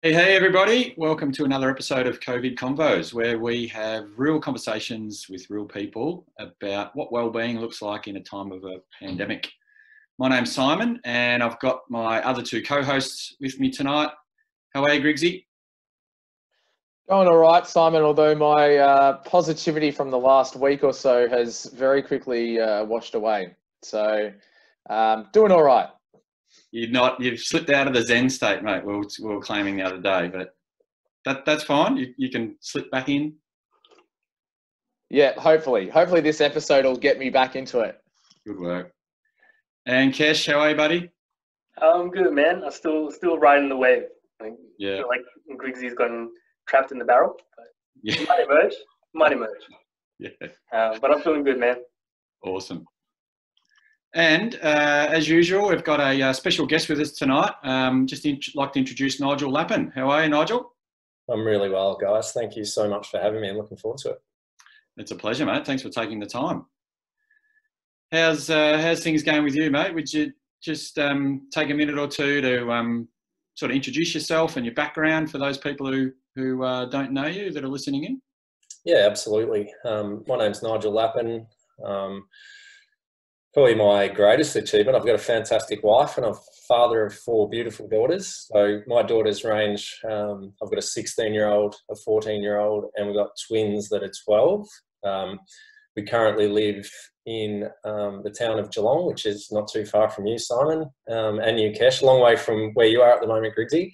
Hey, hey, everybody. Welcome to another episode of COVID Convos, where we have real conversations with real people about what well-being looks like in a time of a pandemic. My name's Simon, and I've got my other two co-hosts with me tonight. How are you, Grigsy? Going all right, Simon. Although my uh, positivity from the last week or so has very quickly uh, washed away, so um, doing all right. You've not, you've slipped out of the Zen state, mate. We were, we were claiming the other day, but that, that's fine. You, you can slip back in. Yeah, hopefully, hopefully this episode will get me back into it. Good work. And Kesh, how are you, buddy? I'm good, man. I'm still still riding the wave. I Yeah, feel like Griggsy's gotten trapped in the barrel. But yeah, he might emerge. Might emerge. yeah. Uh, but I'm feeling good, man. Awesome. And uh, as usual, we've got a uh, special guest with us tonight. Um, just in- like to introduce Nigel Lappin. How are you, Nigel? I'm really well, guys. Thank you so much for having me. I'm looking forward to it. It's a pleasure, mate. Thanks for taking the time. How's uh, how's things going with you, mate? Would you just um, take a minute or two to um, sort of introduce yourself and your background for those people who who uh, don't know you that are listening in? Yeah, absolutely. Um, my name's Nigel Lappin. Um, probably my greatest achievement. I've got a fantastic wife and I'm father of four beautiful daughters. So my daughters range. Um, I've got a 16 year old, a 14 year old, and we've got twins that are 12. Um, we currently live in um, the town of Geelong, which is not too far from you, Simon, um, and you, Kesh, a long way from where you are at the moment, Grigsy.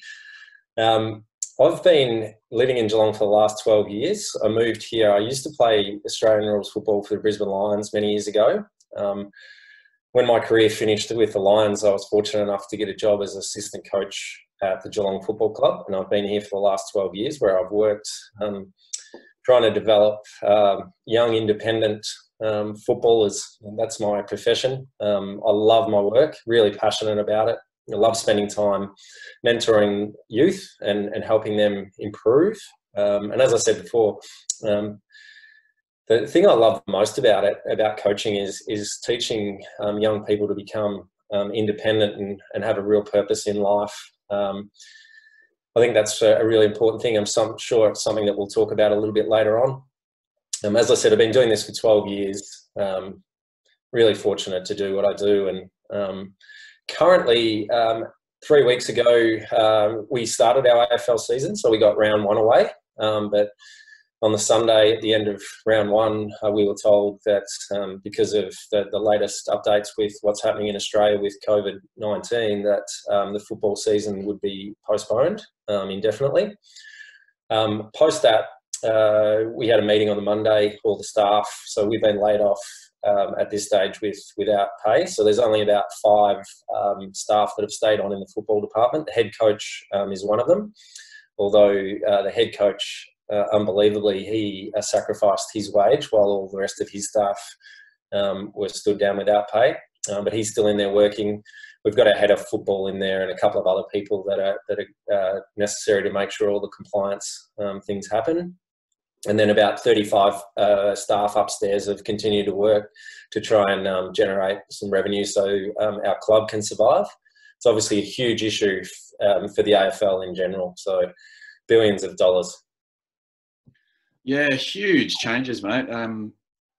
I've been living in Geelong for the last 12 years. I moved here. I used to play Australian rules football for the Brisbane Lions many years ago. Um, when my career finished with the Lions, I was fortunate enough to get a job as assistant coach at the Geelong Football Club, and I've been here for the last 12 years, where I've worked um, trying to develop um, young, independent um, footballers. That's my profession. Um, I love my work, really passionate about it. I love spending time mentoring youth and, and helping them improve. Um, and as I said before, um, the thing I love most about it, about coaching, is is teaching um, young people to become um, independent and, and have a real purpose in life. Um, I think that's a, really important thing. I'm some, sure it's something that we'll talk about a little bit later on. Um, as I said, I've been doing this for 12 years. Really fortunate to do what I do, and currently, um, three weeks ago, um, we started our AFL season, so we got round one away. Um, but on the Sunday at the end of round one, uh, we were told that um, because of the, the latest updates with what's happening in Australia with COVID 19, that um, the football season would be postponed um, indefinitely. Um, post that, uh, we had a meeting on the Monday, all the staff. So we've been laid off um, at this stage with without pay. So there's only about five um, staff that have stayed on in the football department. The head coach um, is one of them, although uh, the head coach, uh, unbelievably, he uh, sacrificed his wage while all the rest of his staff um, were stood down without pay. Um, but he's still in there working. We've got a head of football in there and a couple of other people that are that are uh, necessary to make sure all the compliance um, things happen and then about 35 uh, staff upstairs have continued to work to try and um, generate some revenue so um, our club can survive. It's obviously a huge issue um, for the AFL in general, so billions of dollars. Yeah, huge changes, mate. Um,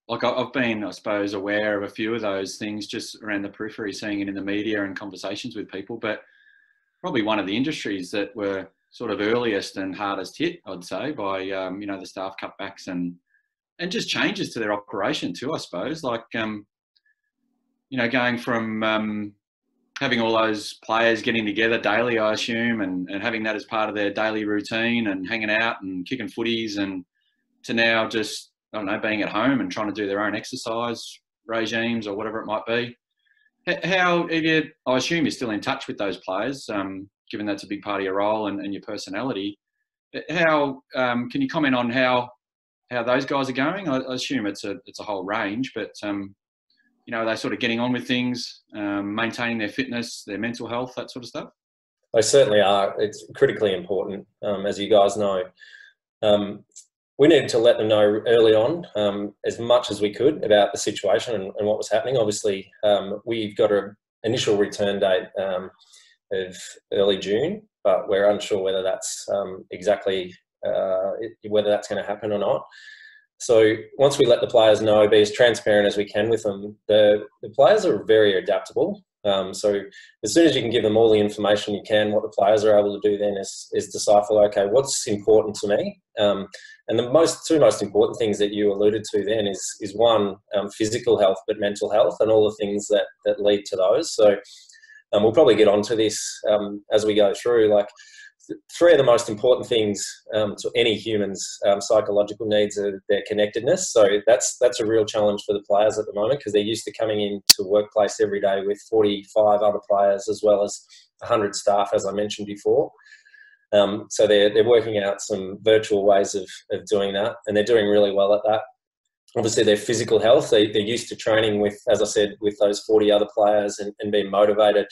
like I've been, I suppose, aware of a few of those things just around the periphery, seeing it in the media and conversations with people. But probably one of the industries that were sort of earliest and hardest hit, I'd say, by um, you know the staff cutbacks and and just changes to their operation too. I suppose, like um, you know, going from um, having all those players getting together daily, I assume, and, and having that as part of their daily routine and hanging out and kicking footies, and to now just I don't know, being at home and trying to do their own exercise regimes or whatever it might be. How you? I assume you're still in touch with those players. Um, given that's a big part of your role and, and your personality. How um, can you comment on how how those guys are going? I, I assume it's a it's a whole range, but um, you know, are they sort of getting on with things, um, maintaining their fitness, their mental health, that sort of stuff? They certainly are. It's critically important, um, as you guys know. Um, we needed to let them know early on um, as much as we could about the situation and, and what was happening. Obviously, um, we've got an initial return date um, of early June, but we're unsure whether that's um, exactly uh, whether that's going to happen or not. So once we let the players know, be as transparent as we can with them, the, the players are very adaptable. Um, so as soon as you can give them all the information you can, what the players are able to do then is, is decipher, okay, what's important to me? Um, and the most two most important things that you alluded to then is is one um, physical health, but mental health, and all the things that that lead to those. So um, we'll probably get onto this um, as we go through. Like three of the most important things um, to any human's um, psychological needs are their connectedness. So that's that's a real challenge for the players at the moment because they're used to coming into workplace every day with 45 other players as well as 100 staff, as I mentioned before. Um, so they're they're working out some virtual ways of of doing that, and they're doing really well at that. Obviously, their physical health. They, they're used to training with, as I said, with those 40 other players and, and being motivated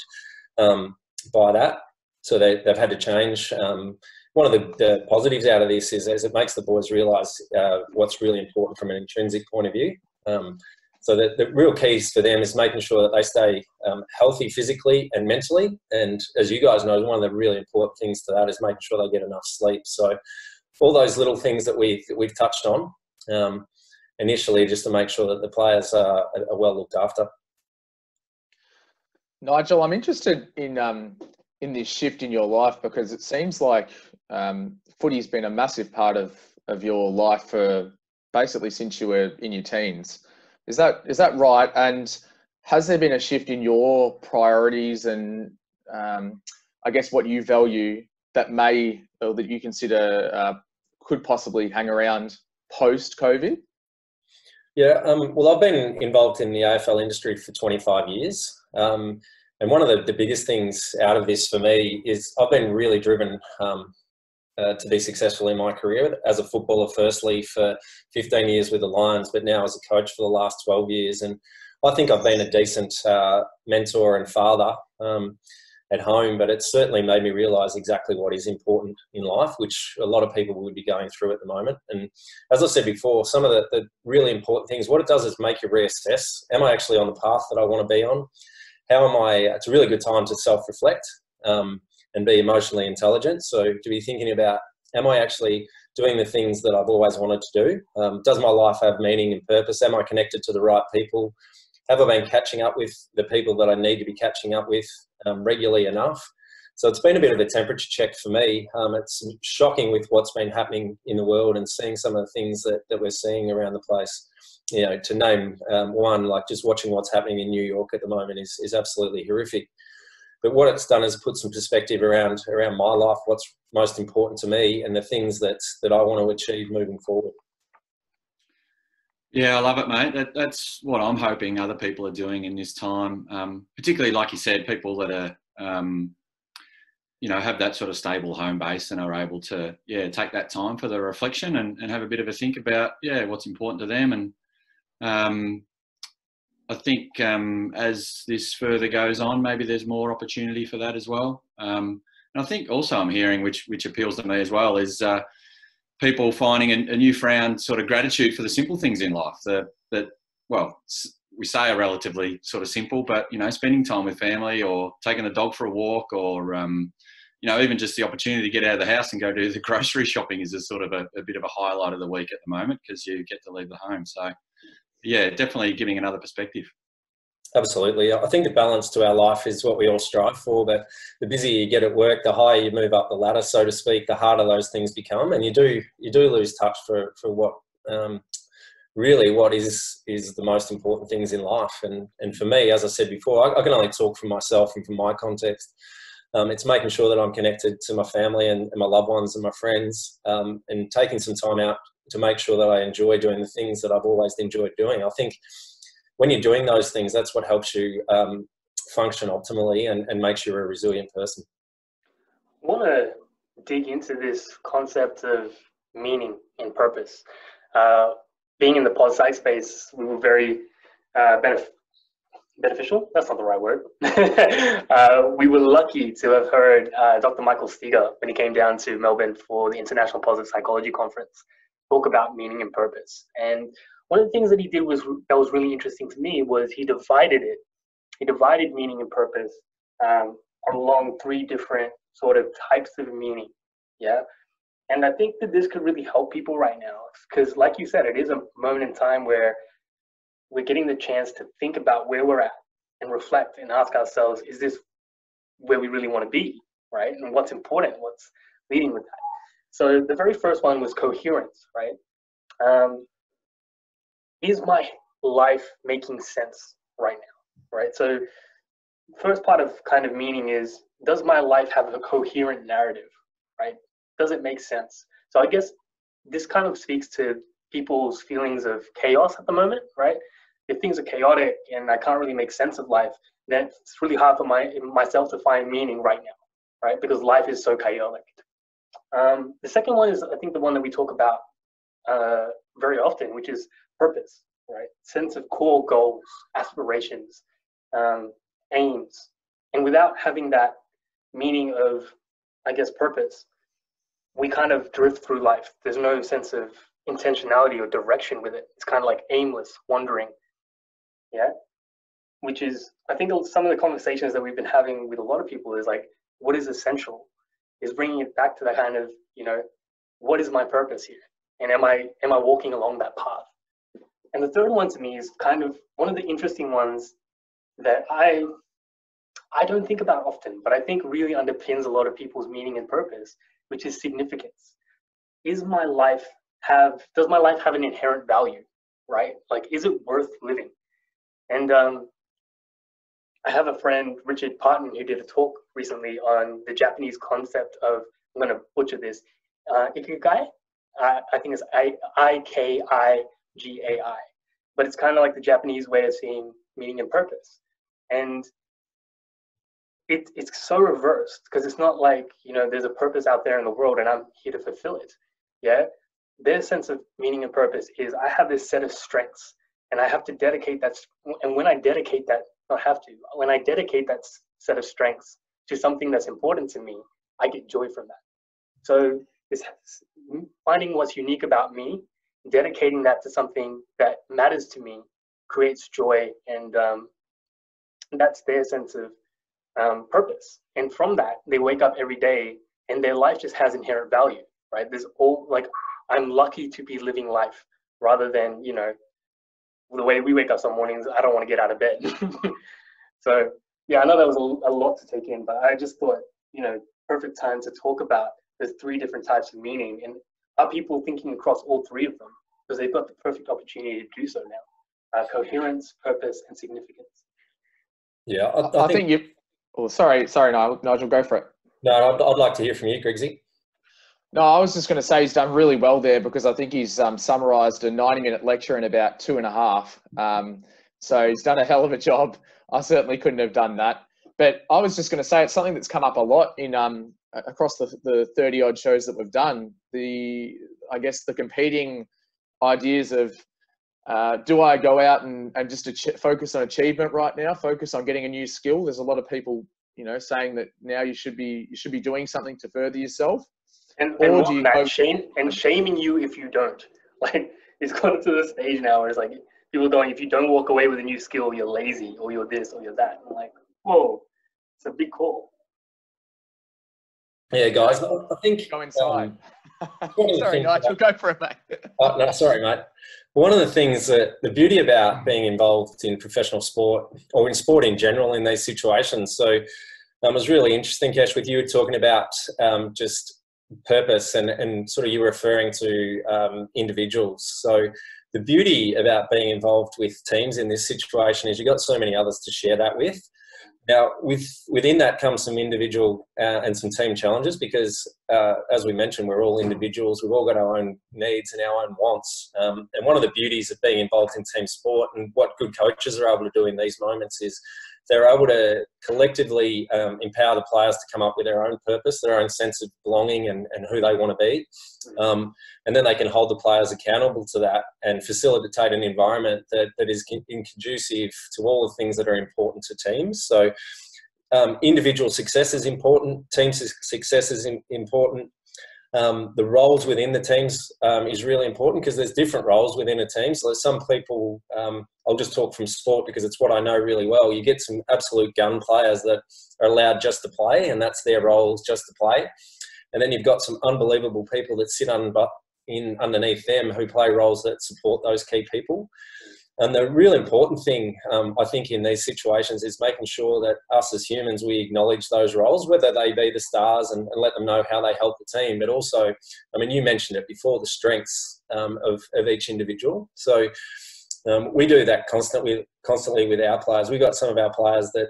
um, by that so they, they've had to change. Um, one of the, the, positives out of this is, is it makes the boys realise uh, what's really important from an intrinsic point of view. Um, so the, the, real keys for them is making sure that they stay um, healthy physically and mentally. And as you guys know, one of the really important things to that is making sure they get enough sleep. So all those little things that we we've touched on um, initially, just to make sure that the players are, are well looked after. Nigel, I'm interested in um, in this shift in your life because it seems like um, footy's been a massive part of of your life for basically since you were in your teens. Is that is that right? And has there been a shift in your priorities and um, I guess what you value that may or that you consider uh, could possibly hang around post COVID? Yeah, um, well, I've been involved in the AFL industry for 25 years. Um, and one of the, the biggest things out of this for me is I've been really driven um, uh, to be successful in my career as a footballer, firstly for 15 years with the Lions, but now as a coach for the last 12 years. And I think I've been a decent uh, mentor and father um, at home, but it certainly made me realise exactly what is important in life, which a lot of people would be going through at the moment. And as I said before, some of the, the really important things, what it does is make you reassess: Am I actually on the path that I want to be on? how am I? It's a really good time to self reflect um, and be emotionally intelligent. So to be thinking about, am I actually doing the things that I've always wanted to do? Um, does my life have meaning and purpose? Am I connected to the right people? Have I been catching up with the people that I need to be catching up with um, regularly enough? So it's been a bit of a temperature check for me. Um, it's shocking with what's been happening in the world and seeing some of the things that, that we're seeing around the place you know, to name um, one, like just watching what's happening in New York at the moment is, is absolutely horrific. But what it's done is put some perspective around around my life, what's most important to me, and the things that that I want to achieve moving forward. Yeah, I love it, mate. That, that's what I'm hoping other people are doing in this time. Um, particularly, like you said, people that are, um, you know, have that sort of stable home base and are able to, yeah, take that time for the reflection and, and have a bit of a think about, yeah, what's important to them and um, I think um, as this further goes on, maybe there's more opportunity for that as well. Um, and I think also I'm hearing, which which appeals to me as well, is uh, people finding a, a newfound sort of gratitude for the simple things in life that that well we say are relatively sort of simple, but you know, spending time with family or taking the dog for a walk or um, you know, even just the opportunity to get out of the house and go do the grocery shopping is a sort of a, a bit of a highlight of the week at the moment because you get to leave the home. So yeah, definitely giving another perspective. Absolutely. I think the balance to our life is what we all strive for. But the busier you get at work, the higher you move up the ladder, so to speak, the harder those things become, and you do you do lose touch for for what um, really what is is the most important things in life. And and for me, as I said before, I, I can only talk for myself and from my context. Um, it's making sure that I'm connected to my family and, and my loved ones and my friends, um, and taking some time out to make sure that I enjoy doing the things that I've always enjoyed doing. I think when you're doing those things, that's what helps you um, function optimally and, and makes you a resilient person. I want to dig into this concept of meaning and purpose. Uh, being in the pos psych space, we were very uh, benef- beneficial. That's not the right word. uh, we were lucky to have heard uh, Dr. Michael Steger when he came down to Melbourne for the International Positive Psychology Conference talk about meaning and purpose. And one of the things that he did was that was really interesting to me was he divided it. He divided meaning and purpose um, along three different sort of types of meaning. Yeah. And I think that this could really help people right now because, like you said, it is a moment in time where we're getting the chance to think about where we're at and reflect and ask ourselves, is this where we really want to be? Right. And what's important? What's leading with that? So the very first one was coherence, right? Um, is my life making sense right now? Right. So first part of kind of meaning is does my life have a coherent narrative? Right. Does it make sense? So I guess this kind of speaks to people's feelings of chaos at the moment, right? If things are chaotic and I can't really make sense of life, then it's really hard for my myself to find meaning right now, right? Because life is so chaotic. Um, the second one is, I think, the one that we talk about uh, very often, which is purpose, right? Sense of core goals, aspirations, um, aims. And without having that meaning of, I guess, purpose, we kind of drift through life. There's no sense of intentionality or direction with it. It's kind of like aimless, wandering. Yeah. Which is, I think some of the conversations that we've been having with a lot of people is like, what is essential? is bringing it back to that kind of you know what is my purpose here and am i am i walking along that path and the third one to me is kind of one of the interesting ones that i i don't think about often but i think really underpins a lot of people's meaning and purpose which is significance. Is my life have does my life have an inherent value right? Like is it worth living? And um, I have a friend, Richard Parton, who did a talk recently on the Japanese concept of, I'm going to butcher this, uh, ikigai. I think it's I K I G A I, but it's kind of like the Japanese way of seeing meaning and purpose. And it, it's so reversed because it's not like, you know, there's a purpose out there in the world and I'm here to fulfill it. Yeah. Their sense of meaning and purpose is I have this set of strengths and I have to dedicate that. And when I dedicate that not have to. When I dedicate that set of strengths to something that's important to me, I get joy from that. So this finding what's unique about me, dedicating that to something that matters to me, creates joy, and um, that's their sense of um, purpose. And from that, they wake up every day, and their life just has inherent value, right? There's all like I'm lucky to be living life rather than you know the way we wake up some mornings, I don't want to get out of bed. so yeah, I know that was a, a, lot to take in, but I just thought, you know, perfect time to talk about the three different types of meaning and are people thinking across all three of them? Because they've got the perfect opportunity to do so now. Uh, coherence, purpose, and significance. Yeah, I, I, I think, think, you. Oh, sorry, sorry, Nigel, go for it. No, I'd, I'd like to hear from you, Grigsy. No, I was just going to say he's done really well there because I think he's um, summarised a 90 minute lecture in about two and a half. Um, so he's done a hell of a job. I certainly couldn't have done that. But I was just going to say it's something that's come up a lot in um, across the, the 30 odd shows that we've done. The I guess the competing ideas of uh, do I go out and, and just ach- focus on achievement right now? Focus on getting a new skill. There's a lot of people, you know, saying that now you should be you should be doing something to further yourself and, and you that, shame, and shaming you if you don't. Like it's gone to the stage now where it's like people going, if you don't walk away with a new skill, you're lazy or you're this or you're that. I'm like, whoa, it's a big call. Yeah, guys, I think go inside. Um, sorry, Nigel, go for it, mate. oh, no, sorry, mate. One of the things that the beauty about being involved in professional sport or in sport in general in these situations. So um, it was really interesting, Kesh, with you talking about um, just purpose and, and sort of you referring to um, individuals. So the beauty about being involved with teams in this situation is you've got so many others to share that with. Now, with, within that comes some individual uh, and some team challenges because, uh, as we mentioned, we're all individuals. We've all got our own needs and our own wants. Um, and one of the beauties of being involved in team sport and what good coaches are able to do in these moments is they're able to collectively um, empower the players to come up with their own purpose, their own sense of belonging and, and who they want to be. Um, and then they can hold the players accountable to that and facilitate an environment that, that is conducive to all the things that are important to teams. So um, individual success is important, team success is important. Um, the roles within the teams um, is really important because there's different roles within a team. So some people, um, I'll just talk from sport because it's what I know really well. You get some absolute gun players that are allowed just to play, and that's their roles just to play. And then you've got some unbelievable people that sit on, in underneath them who play roles that support those key people. And the real important thing, um, I think, in these situations is making sure that us as humans, we acknowledge those roles, whether they be the stars and, and let them know how they help the team, but also, I mean, you mentioned it before, the strengths um, of, of each individual. So um, we do that constantly, constantly with our players. We've got some of our players that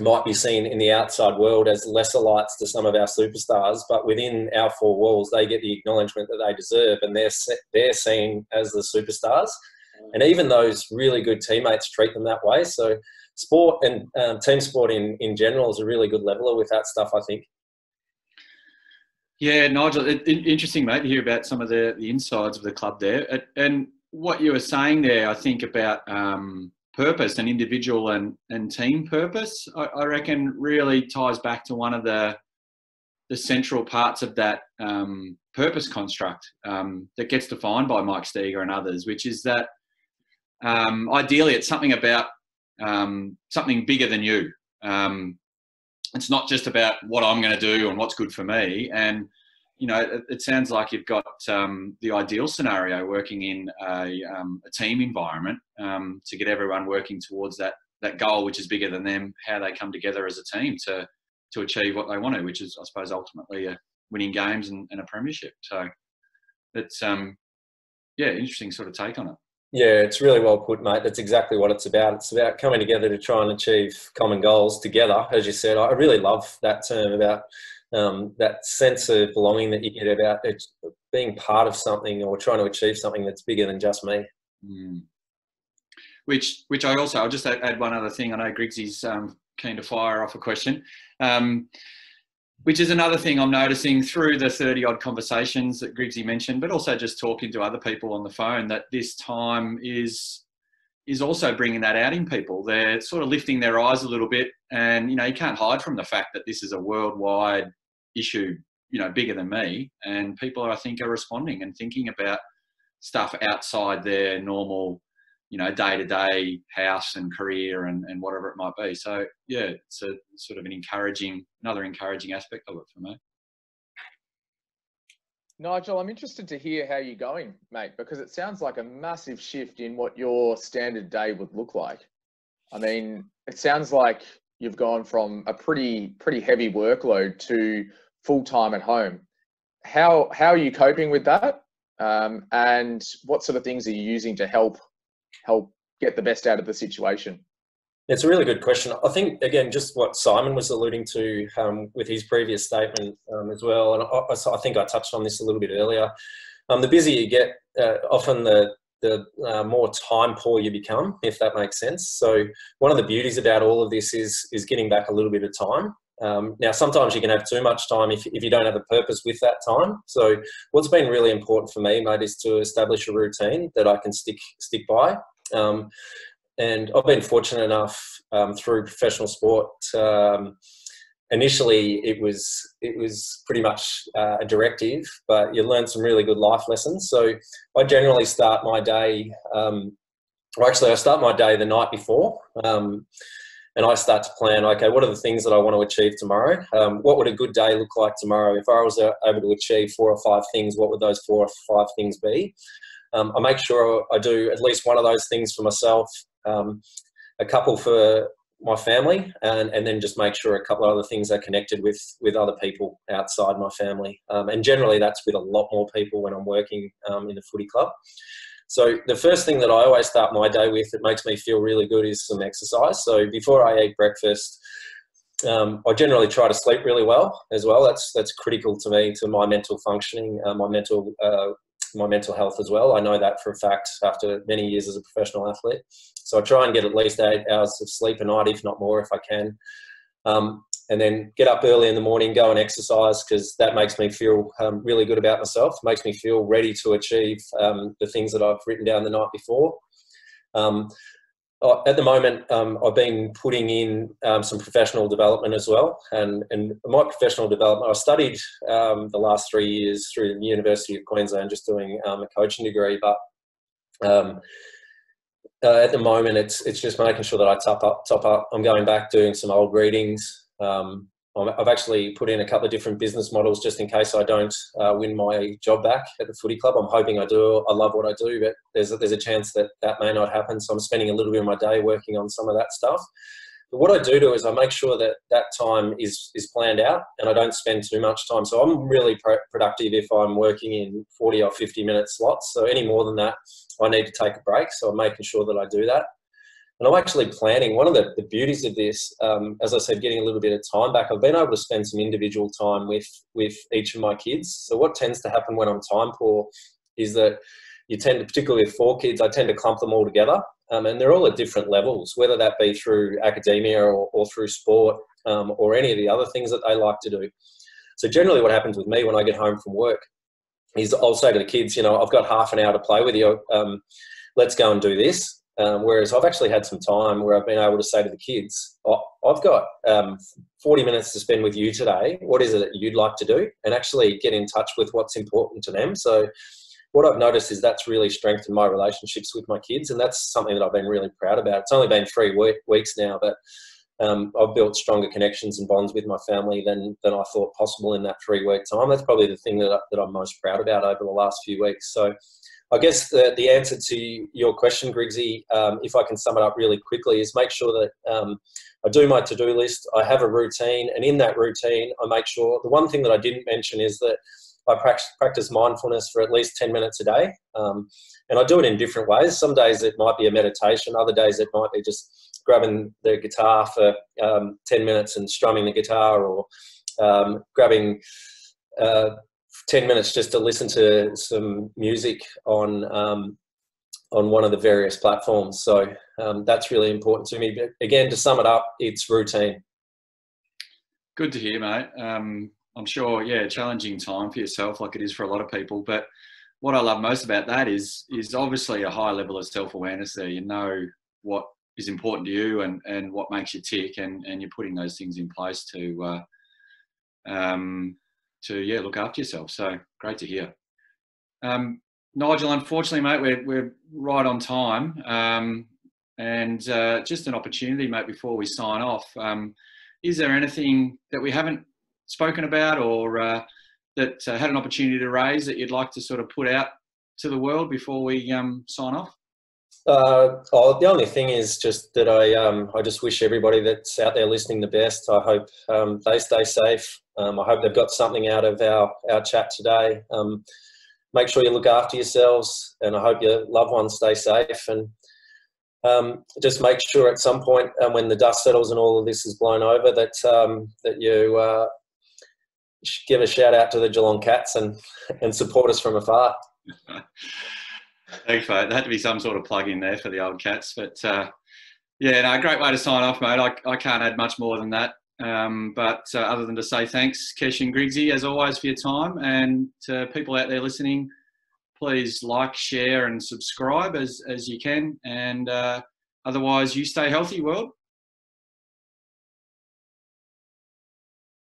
might be seen in the outside world as lesser lights to some of our superstars, but within our four walls, they get the acknowledgement that they deserve, and they're they're seen as the superstars and even those really good teammates treat them that way. So sport and um, team sport in, in general is a really good leveler with that stuff, I think. Yeah, Nigel, it, it, interesting, mate, to hear about some of the, the insides of the club there. And what you were saying there, I think, about um, purpose and individual and, and team purpose, I, I, reckon really ties back to one of the the central parts of that um, purpose construct um, that gets defined by Mike Steger and others, which is that um, ideally it's something about um, something bigger than you. Um, it's not just about what I'm going to do and what's good for me. And you know, it, it sounds like you've got um, the ideal scenario working in a, um, a team environment um, to get everyone working towards that that goal, which is bigger than them. How they come together as a team to to achieve what they want to, which is, I suppose, ultimately a winning games and, and a premiership. So it's um, yeah, interesting sort of take on it. Yeah, it's really well put, mate. That's exactly what it's about. It's about coming together to try and achieve common goals together. As you said, I really love that term about um, that sense of belonging that you get about being part of something or trying to achieve something that's bigger than just me. Mm. Which, which I also, I'll just add one other thing. I know Griggsy's um, keen to fire off a question. Um, which is another thing I'm noticing through the 30 odd conversations that Griggsy mentioned, but also just talking to other people on the phone that this time is is also bringing that out in people. They're sort of lifting their eyes a little bit, and you know you can't hide from the fact that this is a worldwide issue, you know, bigger than me, and people I think are responding and thinking about stuff outside their normal you know, day to day house and career and, and whatever it might be. So yeah, it's a sort of an encouraging, another encouraging aspect of it for me. Nigel, I'm interested to hear how you're going, mate, because it sounds like a massive shift in what your standard day would look like. I mean, it sounds like you've gone from a pretty pretty heavy workload to full time at home. How how are you coping with that? Um, and what sort of things are you using to help help get the best out of the situation? It's a really good question. I think again, just what Simon was alluding to um, with his previous statement um, as well, and I, I, think I touched on this a little bit earlier. Um, the busier you get, uh, often the the uh, more time poor you become, if that makes sense. So one of the beauties about all of this is is getting back a little bit of time. Um, now, sometimes you can have too much time if, if you don't have a purpose with that time. So, what's been really important for me, mate, is to establish a routine that I can stick stick by. Um, and I've been fortunate enough um, through professional sport. Um, initially, it was it was pretty much uh, a directive, but you learn some really good life lessons. So I generally start my day. Um, or actually, I start my day the night before. And I start to plan, okay, what are the things that I want to achieve tomorrow? Um, what would a good day look like tomorrow? If I was uh, able to achieve four or five things, what would those four or five things be? Um, I make sure I do at least one of those things for myself, um, a couple for my family, and, and then just make sure a couple of other things are connected with with other people outside my family. Um, and generally, that's with a lot more people when I'm working um, in the footy club. So the first thing that I always start my day with that makes me feel really good is some exercise. So before I eat breakfast, um, I generally try to sleep really well as well. That's that's critical to me to my mental functioning, uh, my mental uh, my mental health as well. I know that for a fact after many years as a professional athlete. So I try and get at least eight hours of sleep a night, if not more, if I can. Um, and then get up early in the morning, go and exercise because that makes me feel um, really good about myself, makes me feel ready to achieve um, the things that I've written down the night before. Um, at the moment, um, I've been putting in um, some professional development as well. And, and my professional development, I studied um, the last three years through the University of Queensland, just doing a coaching degree. But uh, at the moment, it's it's just making sure that I top up, top up. I'm going back doing some old readings. Um, I've actually put in a couple of different business models just in case I don't uh, win my job back at the footy club. I'm hoping I do. I love what I do, but there's a, there's a chance that that may not happen. So I'm spending a little bit of my day working on some of that stuff. But what I do do is I make sure that that time is is planned out and I don't spend too much time. So I'm really pro- productive if I'm working in 40 or 50 minute slots. So any more than that, I need to take a break. So I'm making sure that I do that. And I'm actually planning. One of the, the beauties of this, um, as I said, getting a little bit of time back. I've been able to spend some individual time with with each of my kids. So what tends to happen when I'm time poor is that you tend to, particularly with four kids, I tend to clump them all together, um, and they're all at different levels, whether that be through academia or, or through sport um, or any of the other things that they like to do. So generally, what happens with me when I get home from work is I'll say to the kids, you know, I've got half an hour to play with you. Um, let's go and do this um, whereas I've actually had some time where I've been able to say to the kids, oh, I've got um, 40 minutes to spend with you today. What is it that you'd like to do? And actually get in touch with what's important to them. So, what I've noticed is that's really strengthened my relationships with my kids. And that's something that I've been really proud about. It's only been three week, weeks now, but um, I've built stronger connections and bonds with my family than, than I thought possible in that three week time. That's probably the thing that, I, that I'm most proud about over the last few weeks. So, I guess the, the answer to your question, Griggsy, um, if I can sum it up really quickly, is make sure that um, I do my to do list, I have a routine, and in that routine, I make sure the one thing that I didn't mention is that I practice mindfulness for at least 10 minutes a day. Um, and I do it in different ways. Some days it might be a meditation, other days it might be just grabbing the guitar for um, 10 minutes and strumming the guitar or um, grabbing uh, 10 minutes just to listen to some music on um, on one of the various platforms. So um, that's really important to me. But again, to sum it up, it's routine. Good to hear, mate. Um, I'm sure, yeah, challenging time for yourself, like it is for a lot of people. But what I love most about that is is obviously a high level of self awareness. There, you know what is important to you and and what makes you tick, and and you're putting those things in place to. Uh, um, to yeah look after yourself. So great to hear. Um, Nigel, unfortunately, mate, we're we're right on time, um, and uh, just an opportunity, mate, before we sign off. Um, is there anything that we haven't spoken about, or uh, that uh, had an opportunity to raise that you'd like to sort of put out to the world before we um, sign off? Uh, oh, the only thing is just that I um, I just wish everybody that's out there listening the best. I hope um, they stay safe. Um, I hope they've got something out of our our chat today. Um, make sure you look after yourselves, and I hope your loved ones stay safe. And um, just make sure at some point um, when the dust settles and all of this is blown over that that you uh, give a shout out to the Geelong Cats and and support us from afar. Thanks, mate. There had to be some sort of plug in there for the old cats. But uh, yeah, no, great way to sign off, mate. I, I can't add much more than that. Um, but uh, other than to say thanks, Kesh and Griggsy, as always, for your time. And to people out there listening, please like, share, and subscribe as, as you can. And uh, otherwise, you stay healthy, world.